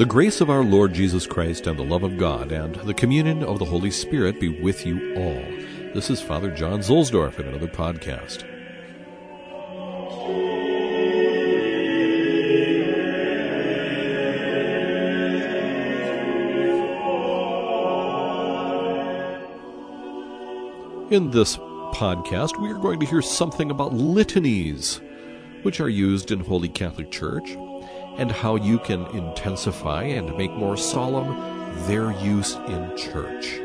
The grace of our Lord Jesus Christ and the love of God and the communion of the Holy Spirit be with you all. This is Father John Zuhlsdorf in another podcast. In this podcast, we are going to hear something about litanies, which are used in Holy Catholic Church and how you can intensify and make more solemn their use in church.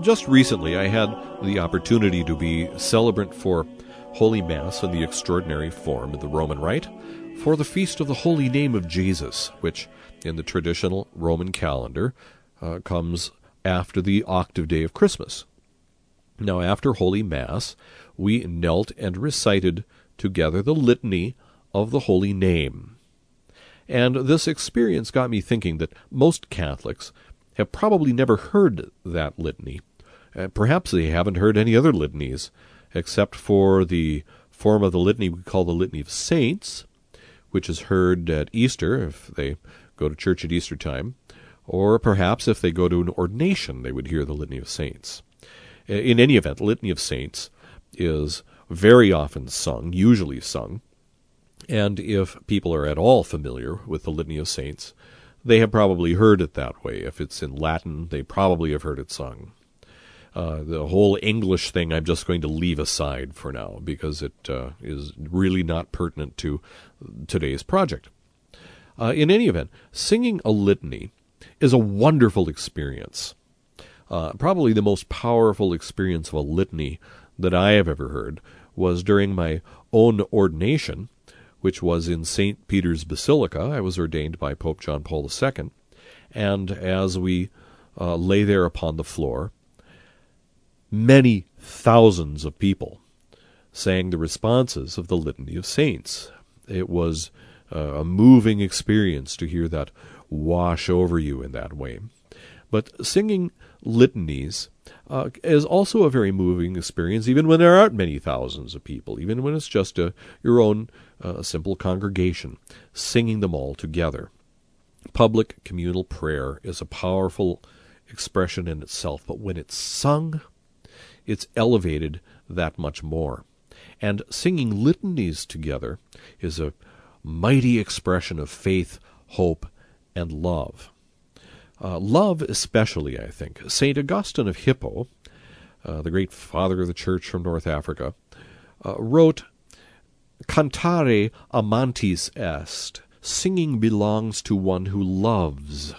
Just recently, I had the opportunity to be celebrant for Holy Mass in the extraordinary form of the Roman Rite for the Feast of the Holy Name of Jesus, which in the traditional Roman calendar uh, comes after the octave day of Christmas. Now, after Holy Mass, we knelt and recited together the litany of the Holy Name. And this experience got me thinking that most Catholics have probably never heard that litany. Uh, perhaps they haven't heard any other litanies except for the form of the litany we call the Litany of Saints, which is heard at Easter if they go to church at Easter time, or perhaps if they go to an ordination, they would hear the Litany of Saints. In any event, Litany of Saints is very often sung, usually sung, and if people are at all familiar with the Litany of Saints, they have probably heard it that way. If it's in Latin, they probably have heard it sung. Uh, the whole English thing I'm just going to leave aside for now because it uh, is really not pertinent to today's project. Uh, in any event, singing a litany is a wonderful experience. Uh, probably the most powerful experience of a litany that I have ever heard was during my own ordination, which was in St. Peter's Basilica. I was ordained by Pope John Paul II. And as we uh, lay there upon the floor, many thousands of people sang the responses of the Litany of Saints. It was uh, a moving experience to hear that wash over you in that way. But singing litanies uh, is also a very moving experience, even when there aren't many thousands of people, even when it's just a, your own uh, simple congregation, singing them all together. Public communal prayer is a powerful expression in itself, but when it's sung, it's elevated that much more. And singing litanies together is a mighty expression of faith, hope, and love. Uh, love, especially, I think. St. Augustine of Hippo, uh, the great father of the church from North Africa, uh, wrote, Cantare amantis est. Singing belongs to one who loves.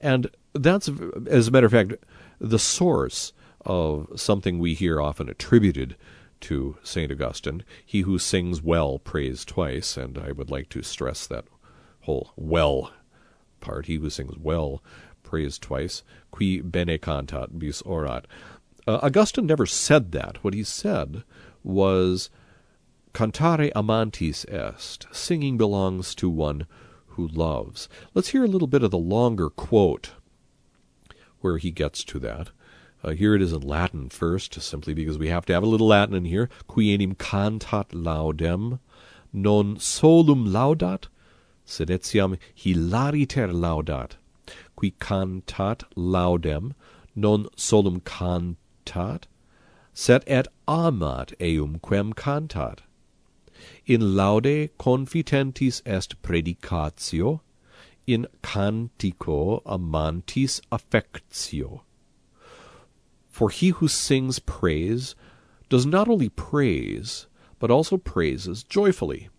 And that's, as a matter of fact, the source of something we hear often attributed to St. Augustine. He who sings well prays twice, and I would like to stress that whole well part. He who sings well prays twice. Qui bene cantat bis orat. Uh, Augustine never said that. What he said was cantare amantis est. Singing belongs to one who loves. Let's hear a little bit of the longer quote where he gets to that. Uh, here it is in Latin first, simply because we have to have a little Latin in here. Qui enim cantat laudem, non solum laudat, sed etiam hilariter laudat. Qui cantat laudem, non solum cantat, sed et amat eum quem cantat. In laude confitentis est predicatio, in cantico amantis affectio for he who sings praise does not only praise, but also praises joyfully.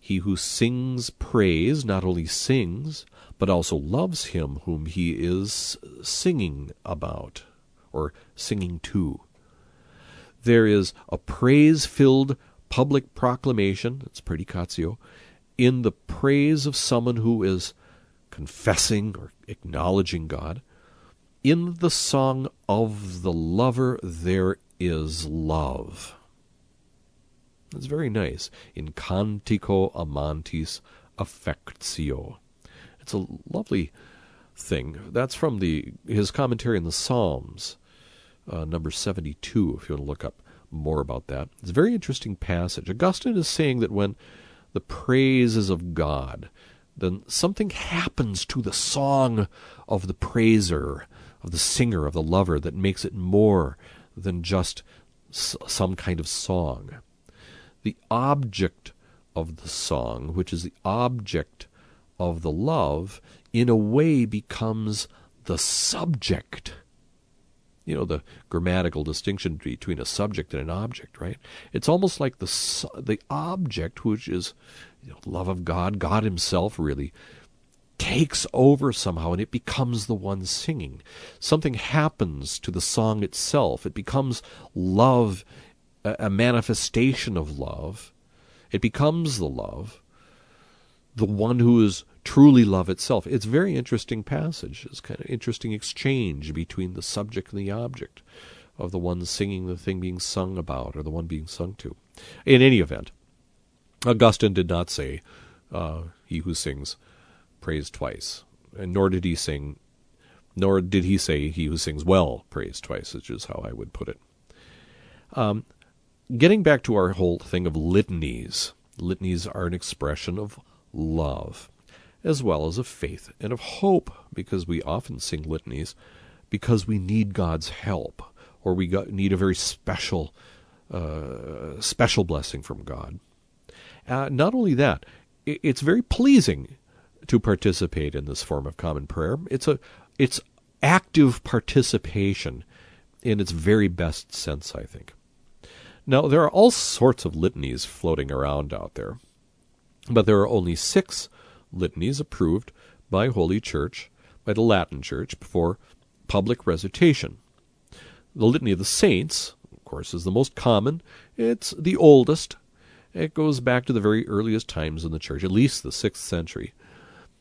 He who sings praise not only sings, but also loves him whom he is singing about, or singing to. There is a praise filled public proclamation, it's predicatio, in the praise of someone who is confessing or acknowledging God. In the song of the lover there is love. It's very nice. In cantico amantis affectio. It's a lovely thing. That's from the his commentary on the Psalms, uh, number 72, if you want to look up more about that. It's a very interesting passage. Augustine is saying that when the praises of God, then something happens to the song of the praiser, of the singer, of the lover, that makes it more than just some kind of song. The object of the song, which is the object of the love, in a way becomes the subject. You know, the grammatical distinction between a subject and an object, right? It's almost like the, the object, which is you know, love of God, God Himself really takes over somehow and it becomes the one singing. Something happens to the song itself. It becomes love, a, manifestation of love. It becomes the love, the one who is truly love itself. It's a very interesting passage. It's kind of interesting exchange between the subject and the object of the one singing the thing being sung about or the one being sung to. In any event, Augustine did not say, uh, he who sings praise twice, and nor did he sing, nor did he say he who sings well praise twice, which is how I would put it. Um, getting back to our whole thing of litanies, litanies are an expression of love, as well as of faith and of hope, because we often sing litanies because we need God's help, or we got, need a very special, uh, special blessing from God. Uh, not only that, it's very pleasing to participate in this form of common prayer. It's a it's active participation in its very best sense, I think. Now there are all sorts of litanies floating around out there, but there are only six litanies approved by Holy Church, by the Latin Church, for public recitation. The Litany of the Saints, of course, is the most common. It's the oldest, it goes back to the very earliest times in the church, at least the 6th century.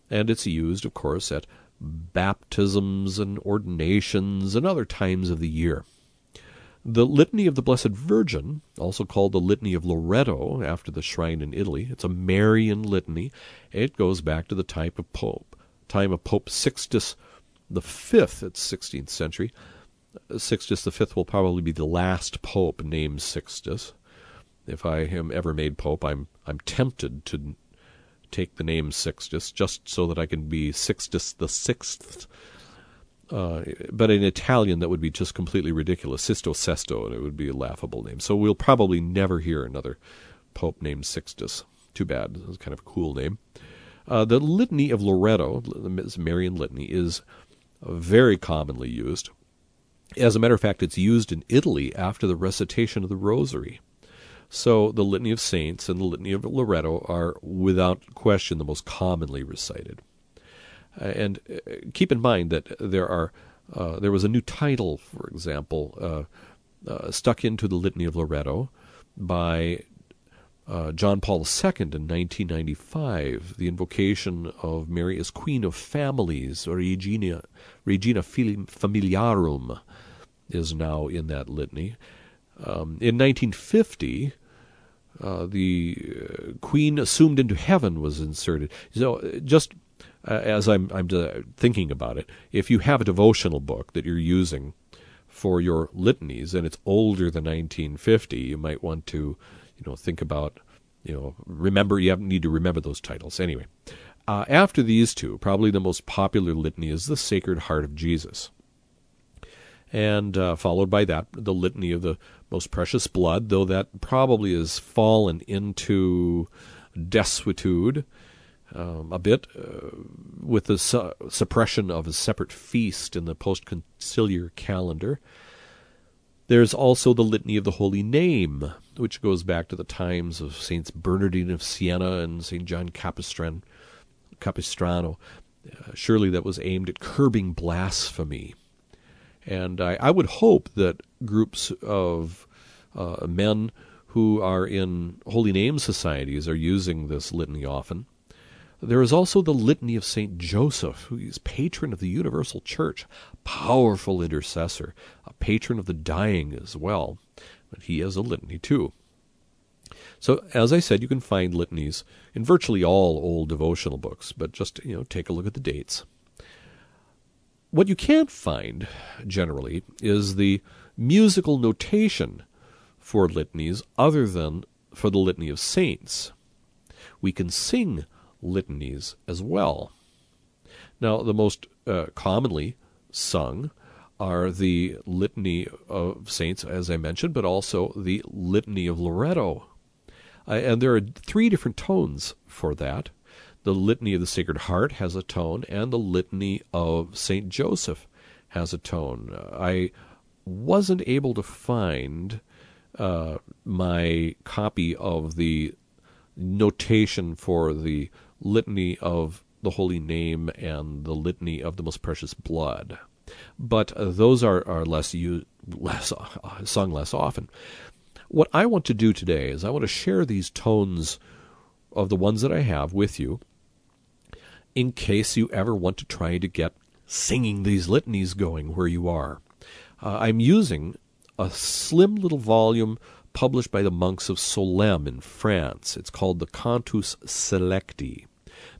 And it's used, of course, at baptisms and ordinations and other times of the year. The Litany of the Blessed Virgin, also called the Litany of Loreto after the shrine in Italy, it's a Marian litany. It goes back to the type of Pope, time of Pope Sixtus the Fifth, it's 16th century. Sixtus the Fifth will probably be the last pope named Sixtus if I am ever made pope, I'm I'm tempted to take the name Sixtus just so that I can be Sixtus the Sixth. Uh, but in Italian, that would be just completely ridiculous. Sisto Sesto, and it would be a laughable name. So we'll probably never hear another pope named Sixtus. Too bad. It's kind of a cool name. Uh, the Litany of Loretto, the Marian Litany, is very commonly used. As a matter of fact, it's used in Italy after the recitation of the Rosary. So the Litany of Saints and the Litany of Loreto are without question the most commonly recited. Uh, and uh, keep in mind that there are uh, there was a new title, for example, uh, uh stuck into the Litany of Loreto by uh, John Paul II in 1995, the invocation of Mary as Queen of Families, or Regina, Regina Familiarum, is now in that litany. Um, in 1950, uh, the uh, Queen assumed into heaven was inserted. So uh, just uh, as I'm, I'm uh, thinking about it, if you have a devotional book that you're using for your litanies and it's older than 1950, you might want to, you know, think about, you know, remember you need to remember those titles. Anyway, after these two, probably the most popular litany is the Sacred Heart of Jesus and uh, followed by that the litany of the most precious blood, though that probably has fallen into desuetude um, a bit uh, with the su- suppression of a separate feast in the post conciliar calendar. There's also the Litany of the Holy Name, which goes back to the times of Saints Bernardine of Siena and Saint John Capistran, Capistrano. Uh, surely that was aimed at curbing blasphemy and I, I would hope that groups of uh, men who are in holy name societies are using this litany often. There is also the Litany of St. Joseph, who is patron of the Universal Church, powerful intercessor, a patron of the dying as well. But he has a litany too. So, as I said, you can find litanies in virtually all old devotional books, but just you know, take a look at the dates. What you can't find generally is the musical notation for litanies other than for the litany of saints. We can sing litanies as well. Now, the most uh, commonly sung are the litany of saints, as I mentioned, but also the litany of Loretto. Uh, and there are three different tones for that. The litany of the Sacred Heart has a tone, and the litany of Saint Joseph has a tone. I wasn't able to find uh, my copy of the notation for the litany of the holy name and the litany of the most precious blood. But uh, those are, are less, used, less uh, sung less often. What I want to do today is I want to share these tones of the ones that I have with you in case you ever want to try to get singing these litanies going where you are. Uh, I'm using a slim little volume published by the monks of Solesmes in France. It's called the Cantus Selecti.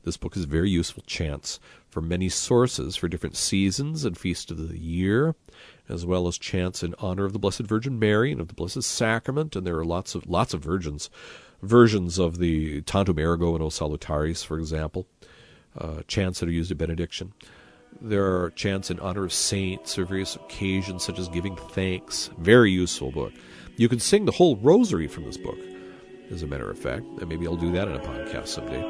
This book is a very useful chance for many sources for different seasons and feasts of the year, as well as chants in honor of the Blessed Virgin Mary and of the Blessed Sacrament. And there are lots of lots of virgins, versions of the Tantum Ergo and O Salutaris, for example, uh, chants that are used at benediction. There are chants in honor of saints or various occasions, such as giving thanks. Very useful book. You can sing the whole rosary from this book, as a matter of fact. And maybe I'll do that in a podcast someday.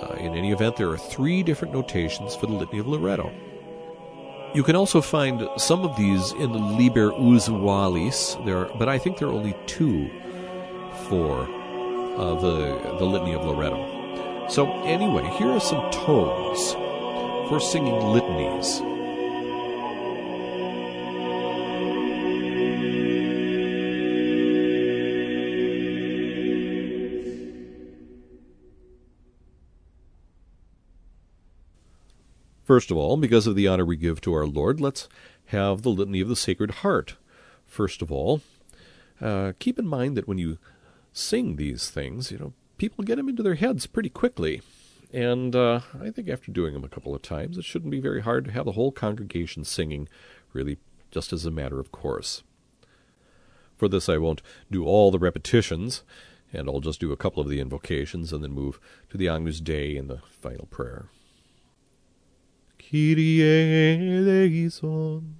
Uh, in any event, there are three different notations for the Litany of Loretto. You can also find some of these in the Liber Usualis, there, are, but I think there are only two for uh, the the Litany of Loretto. So anyway, here are some tones for singing litanies. First of all, because of the honor we give to our Lord, let's have the Litany of the Sacred Heart. First of all, uh, keep in mind that when you sing these things, you know, people get them into their heads pretty quickly. And uh, I think after doing them a couple of times, it shouldn't be very hard to have the whole congregation singing, really just as a matter of course. For this, I won't do all the repetitions, and I'll just do a couple of the invocations and then move to the Agnus Dei and the final prayer. Kyrie eleison,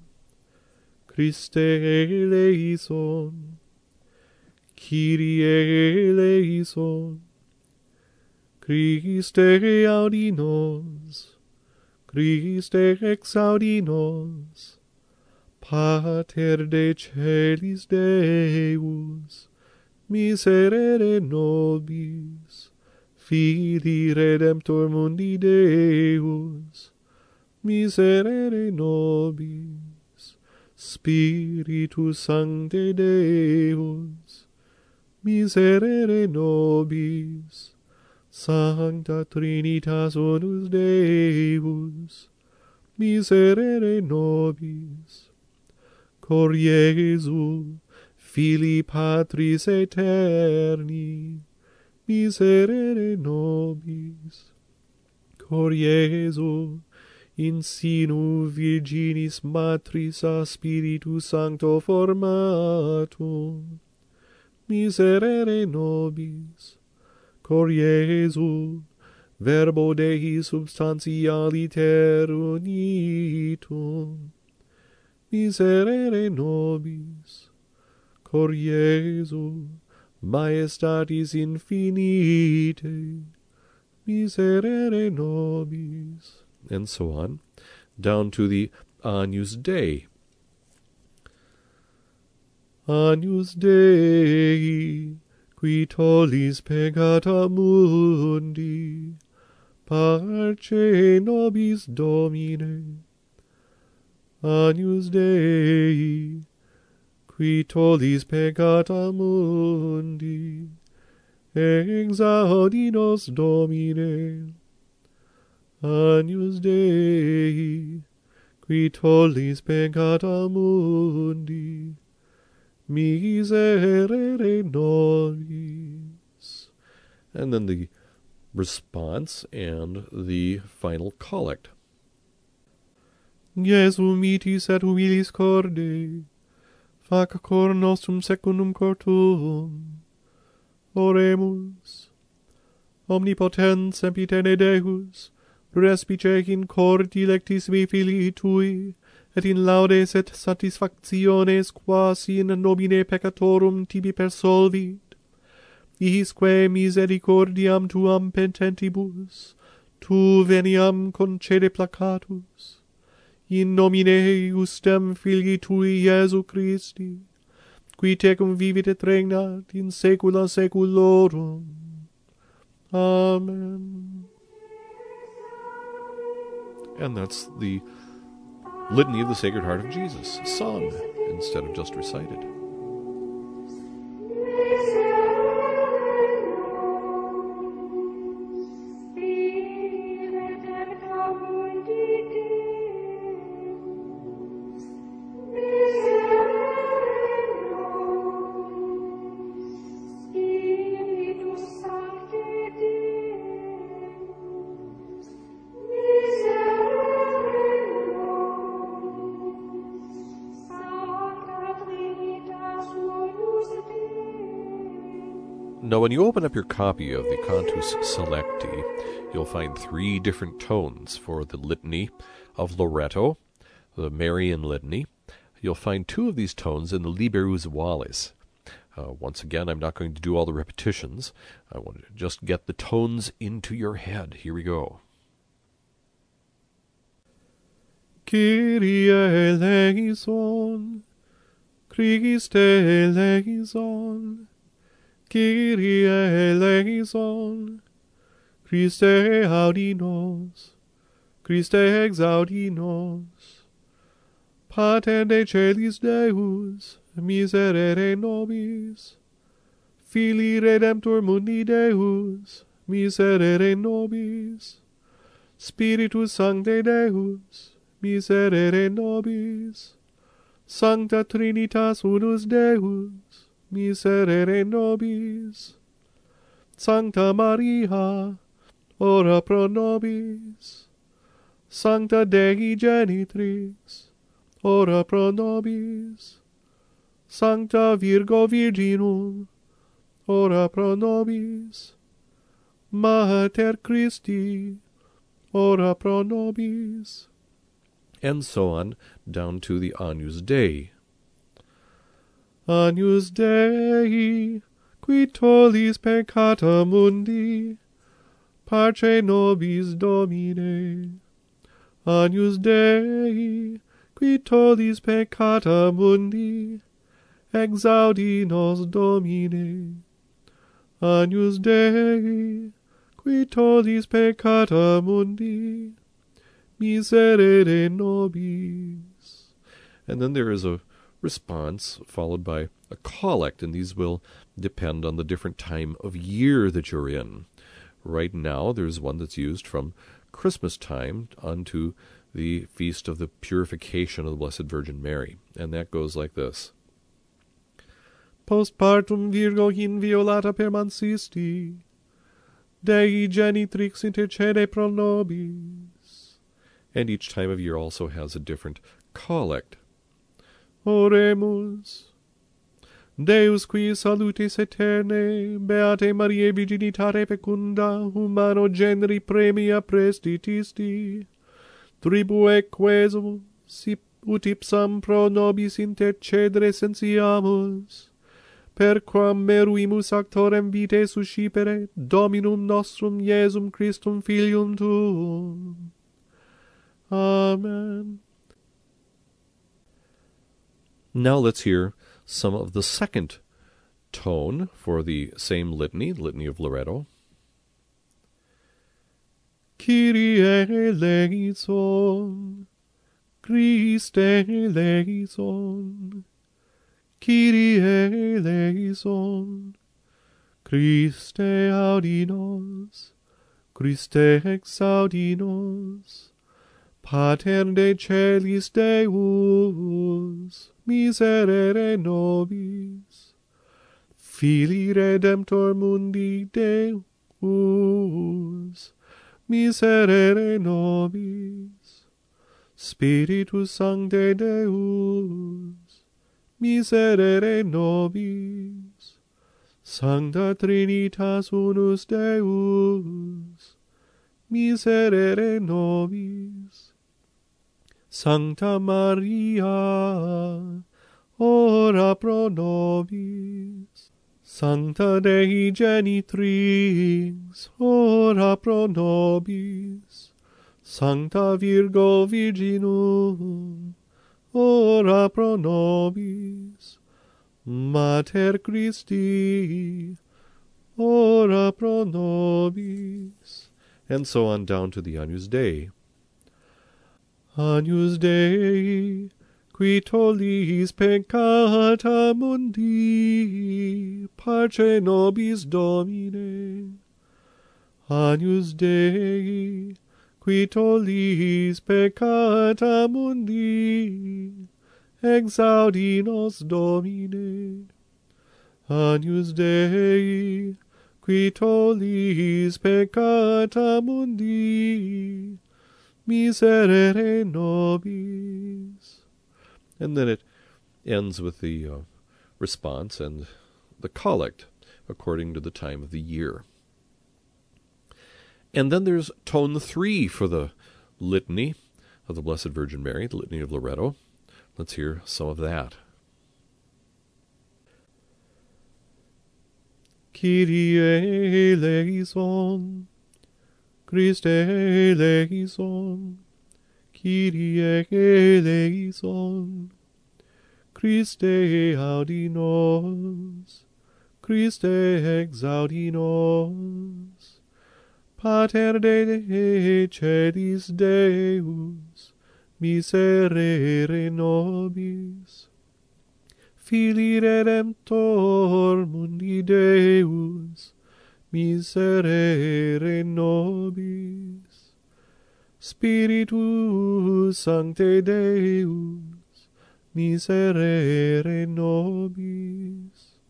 Christe eleison, Kyrie eleison, Christe audi nos, Christe exaudi nos, Pater de celis Deus, miserere nobis, Fili redemptor mundi Deus, miserere nobis, Spiritus Sancte Deus, miserere nobis, Sancta Trinitas unus Deus, miserere nobis. Cor Iesu, Filii Patris Eterni, miserere nobis. Cor Iesu, in sinu Virginis Matris a Spiritu Sancto formatum, miserere nobis. Cor Iesu, verbo Dei substantialiter unitum, miserere nobis, cor Iesu, maestatis infinite, miserere nobis, and so on, down to the Agnus Dei. Agnus Dei, qui tollis peccata mundi, parce nobis Domine, agnus Dei, qui tollis peccata mundi, exaudi nos Domine, agnus Dei, qui tollis peccata mundi, miserere nobis. and then the response and the final collect. Jesu mitis et humilis corde, fac cor nostrum secundum cor tuum. Oremus. Omnipotens sempiterne Deus, respice in cor dilectis vi filii tui, et in laudes et satisfactiones quasi in nomine peccatorum tibi persolvit, ihisque misericordiam tuam pententibus, tu veniam concede placatus, in nomine justem Filii Tui Iesu Christi, qui tecum vivit et regnat in saecula saeculorum. Amen. And that's the Litany of the Sacred Heart of Jesus, sung instead of just recited. When you open up your copy of the Cantus Selecti, you'll find three different tones for the Litany of Loreto, the Marian Litany. You'll find two of these tones in the Liber Usualis. Uh, once again, I'm not going to do all the repetitions. I want to just get the tones into your head. Here we go. Kyrie eleison, Christe eleison, Kyrie eleison, Christe audi nos, Christe exaudi nos. Pater de celis Deus, miserere nobis, Filii redemptor mundi Deus, miserere nobis, Spiritus Sancte Deus, miserere nobis, Sancta Trinitas unus Deus, miserere nobis. Sancta Maria, ora pro nobis. Sancta Dei Genitrix, ora pro nobis. Sancta Virgo Virginum, ora pro nobis. Mater Christi, ora pro nobis. And so on, down to the Agnus Dei. Agnus Dei, qui tollis peccata mundi, parce nobis Domine. Agnus Dei, qui tollis peccata mundi, exaudi nos Domine. Agnus Dei, qui tollis peccata mundi, miserere nobis. And then there is a response followed by a collect, and these will depend on the different time of year that you're in. Right now, there's one that's used from Christmas time unto the feast of the purification of the Blessed Virgin Mary, and that goes like this. Post partum Virgo inviolata permansisti, Dei genitrix intercede pro nobis. And each time of year also has a different collect. Oremus. Deus qui salutis eterne, Beate Mariae virginitate fecunda, humano generi premia prestitisti, tribue quesum, si ut ipsam pro nobis intercedere sensiamus, per quam meruimus actorem vitae suscipere, Dominum nostrum Iesum Christum Filium Tuum. Amen. Now let's hear some of the second tone for the same litany, Litany of Loreto. Kyrie eleison, Christe eleison, Kyrie eleison, Christe audi nos, Christe exaudi nos, Pater de celis Deus, miserere nobis, Filii redemptor mundi Deus, miserere nobis, Spiritus Sancte Deus, miserere nobis, Sancta Trinitas unus Deus, miserere nobis, Sancta Maria, ora pro nobis. Sancta Dei Genitrix, ora pro nobis. Sancta Virgo Virginum, ora pro nobis. Mater Christi, ora pro nobis. And so on down to the Agnus Dei. Agnus Dei, qui tollis peccata mundi, parce nobis Domine. Agnus Dei, qui tollis peccata mundi, exaudi nos Domine. Agnus Dei, qui tollis peccata mundi, miserere nobis. And then it ends with the uh, response and the collect according to the time of the year. And then there's tone three for the litany of the Blessed Virgin Mary, the Litany of Loretto. Let's hear some of that. Kyrie eleison, Christe eleison, Kyrie eleison, Christe audi nos, Christe exaudi nos, Pater de celis Deus, miserere nobis, Fili redemptor mundi Deus, miserere nobis. Spiritus Sancte Deus, miserere nobis.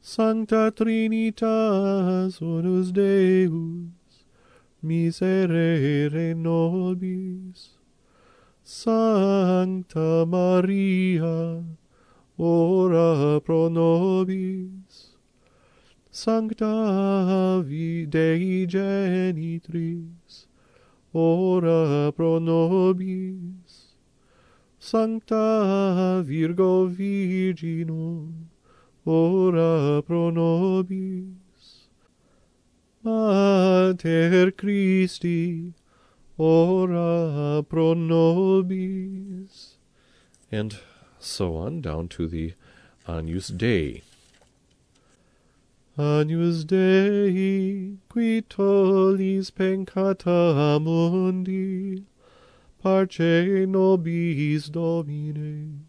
Sancta Trinitas unus Deus, miserere nobis. Sancta Maria, ora pro nobis, Sancta Dei Genitrix, ora pro nobis. Sancta Virgo Virginum, ora pro nobis. Mater Christi, ora pro nobis. And so on down to the Agnus Dei. Agnus Dei, qui tollis peccata mundi, parce nobis Domine.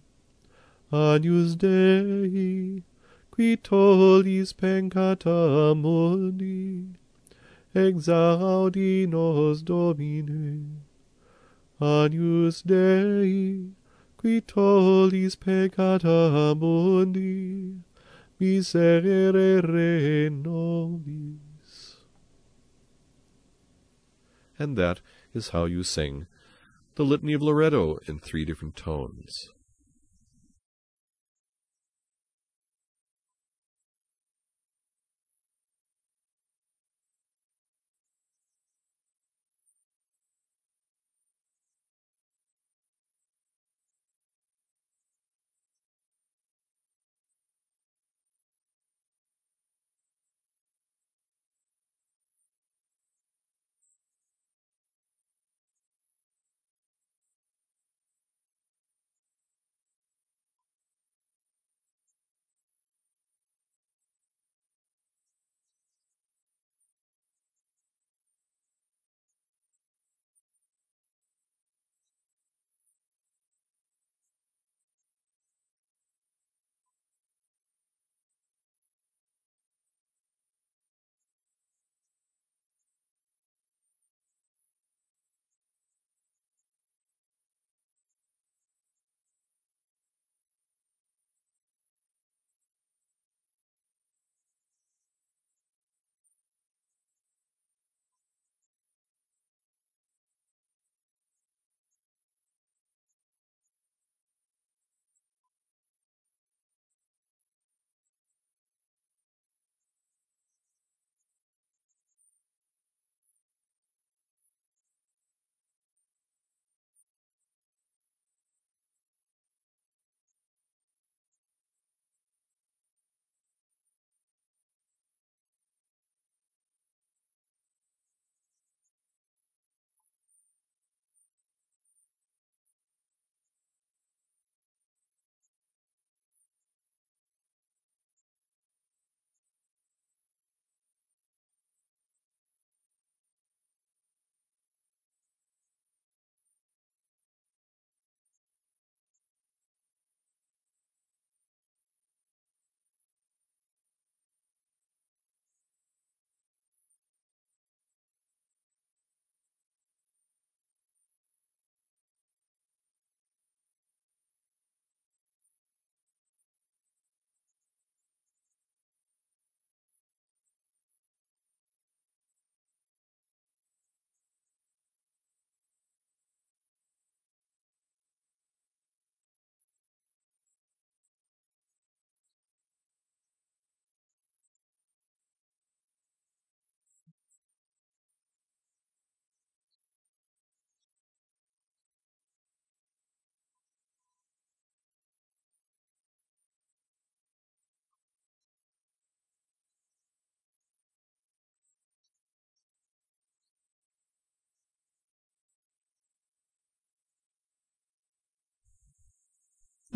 Agnus Dei, qui tollis peccata mundi, exaudi nos Domine. Agnus Dei, qui tollis peccata mundi, miserere nobis. And that is how you sing the Litany of Loretto in three different tones.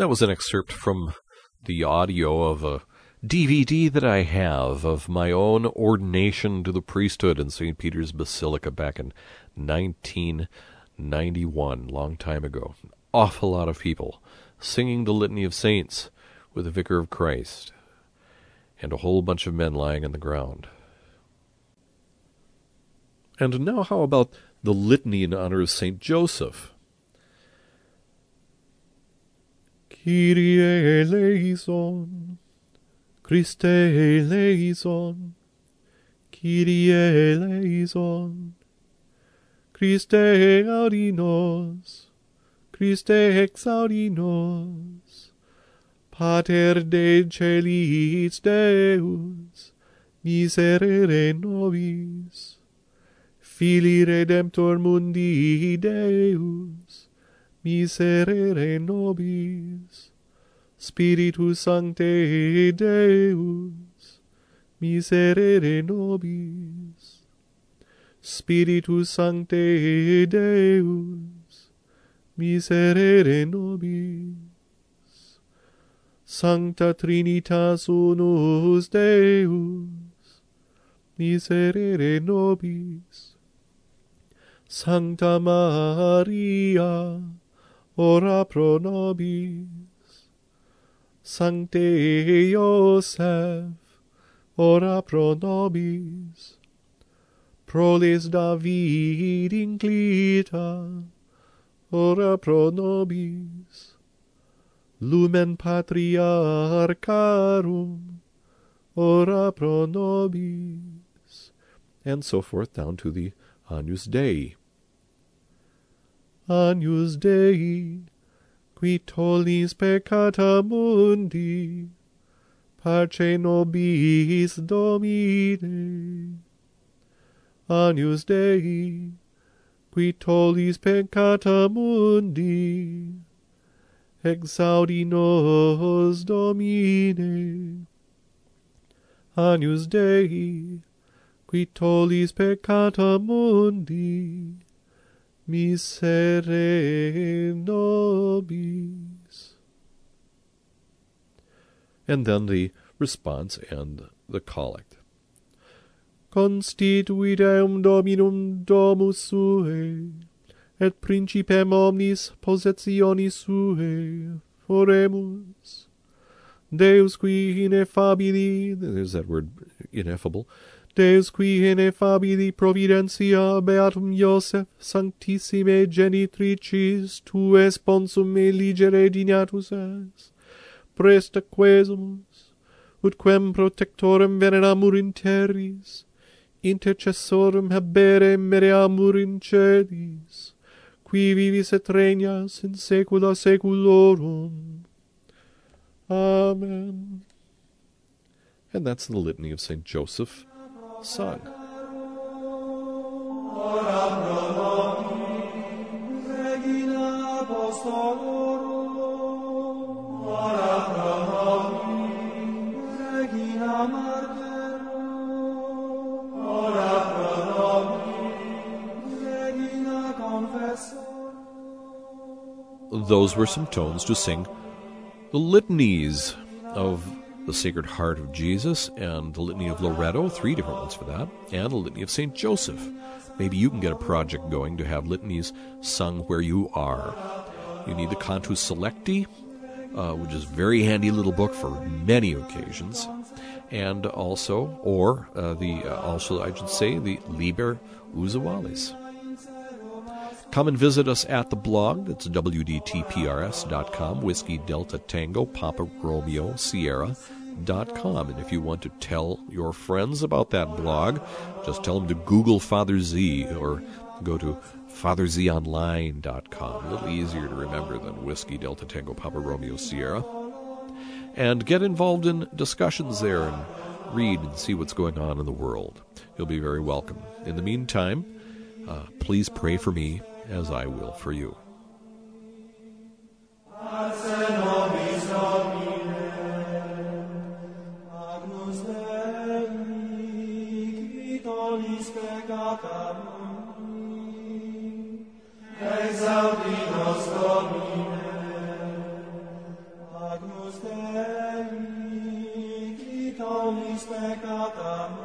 That was an excerpt from the audio of a DVD that I have of my own ordination to the priesthood in St. Peter's Basilica back in 1991, long time ago. An awful lot of people singing the Litany of Saints with the Vicar of Christ, and a whole bunch of men lying on the ground. And now, how about the litany in honor of St. Joseph? Kyrie eleison, Christe eleison, Kyrie eleison, Christe audi nos, Christe exaudi nos, Pater de celis Deus, miserere nobis, Fili redemptor mundi Deus, miserere nobis. Spiritus Sancte Deus, miserere nobis. Spiritus Sancte Deus, miserere nobis. Sancta Trinitas unus Deus, miserere nobis. Sancta Maria, ora pro nobis. Sancte Iosef, ora pro nobis. Proles David inclita, ora pro nobis. Lumen patriarcharum, ora pro nobis. And so forth down to the Agnus Dei agnus Dei, qui tollis peccata mundi, parce nobis Domine. Agnus Dei, qui tollis peccata mundi, exaudi nos Domine. Agnus Dei, qui tollis peccata mundi, misere nobis. And then the response and the collect. Constituit eum dominum domus sue, et principem omnis possessionis sue, oremus. Deus qui ineffabili, there's that word ineffable, Deus qui ineffabili providentia beatum Iosef sanctissime genitricis tuae sponsum eligere dignatus es, presta quesumus, ut quem protectorem veneramur in terris, intercessorum habere mereamur in cedis, qui vivis et regnas in saecula saeculorum. Amen. And that's the Litany of St. Joseph. Sung. Those were some tones to sing the litanies of the Sacred Heart of Jesus and the Litany of Loreto, three different ones for that, and the Litany of St. Joseph. Maybe you can get a project going to have litanies sung where you are. You need the Cantus Selecti, uh, which is a very handy little book for many occasions, and also, or uh, the uh, also I should say the Liber Usualis. Come and visit us at the blog. It's wdtprs.com, Whiskey Delta Tango, Papa Romeo Sierra. Dot com. And if you want to tell your friends about that blog, just tell them to Google Father Z or go to FatherZOnline.com. A little easier to remember than Whiskey Delta Tango Papa Romeo Sierra. And get involved in discussions there and read and see what's going on in the world. You'll be very welcome. In the meantime, uh, please pray for me as I will for you. Agnus Dei, qui peccata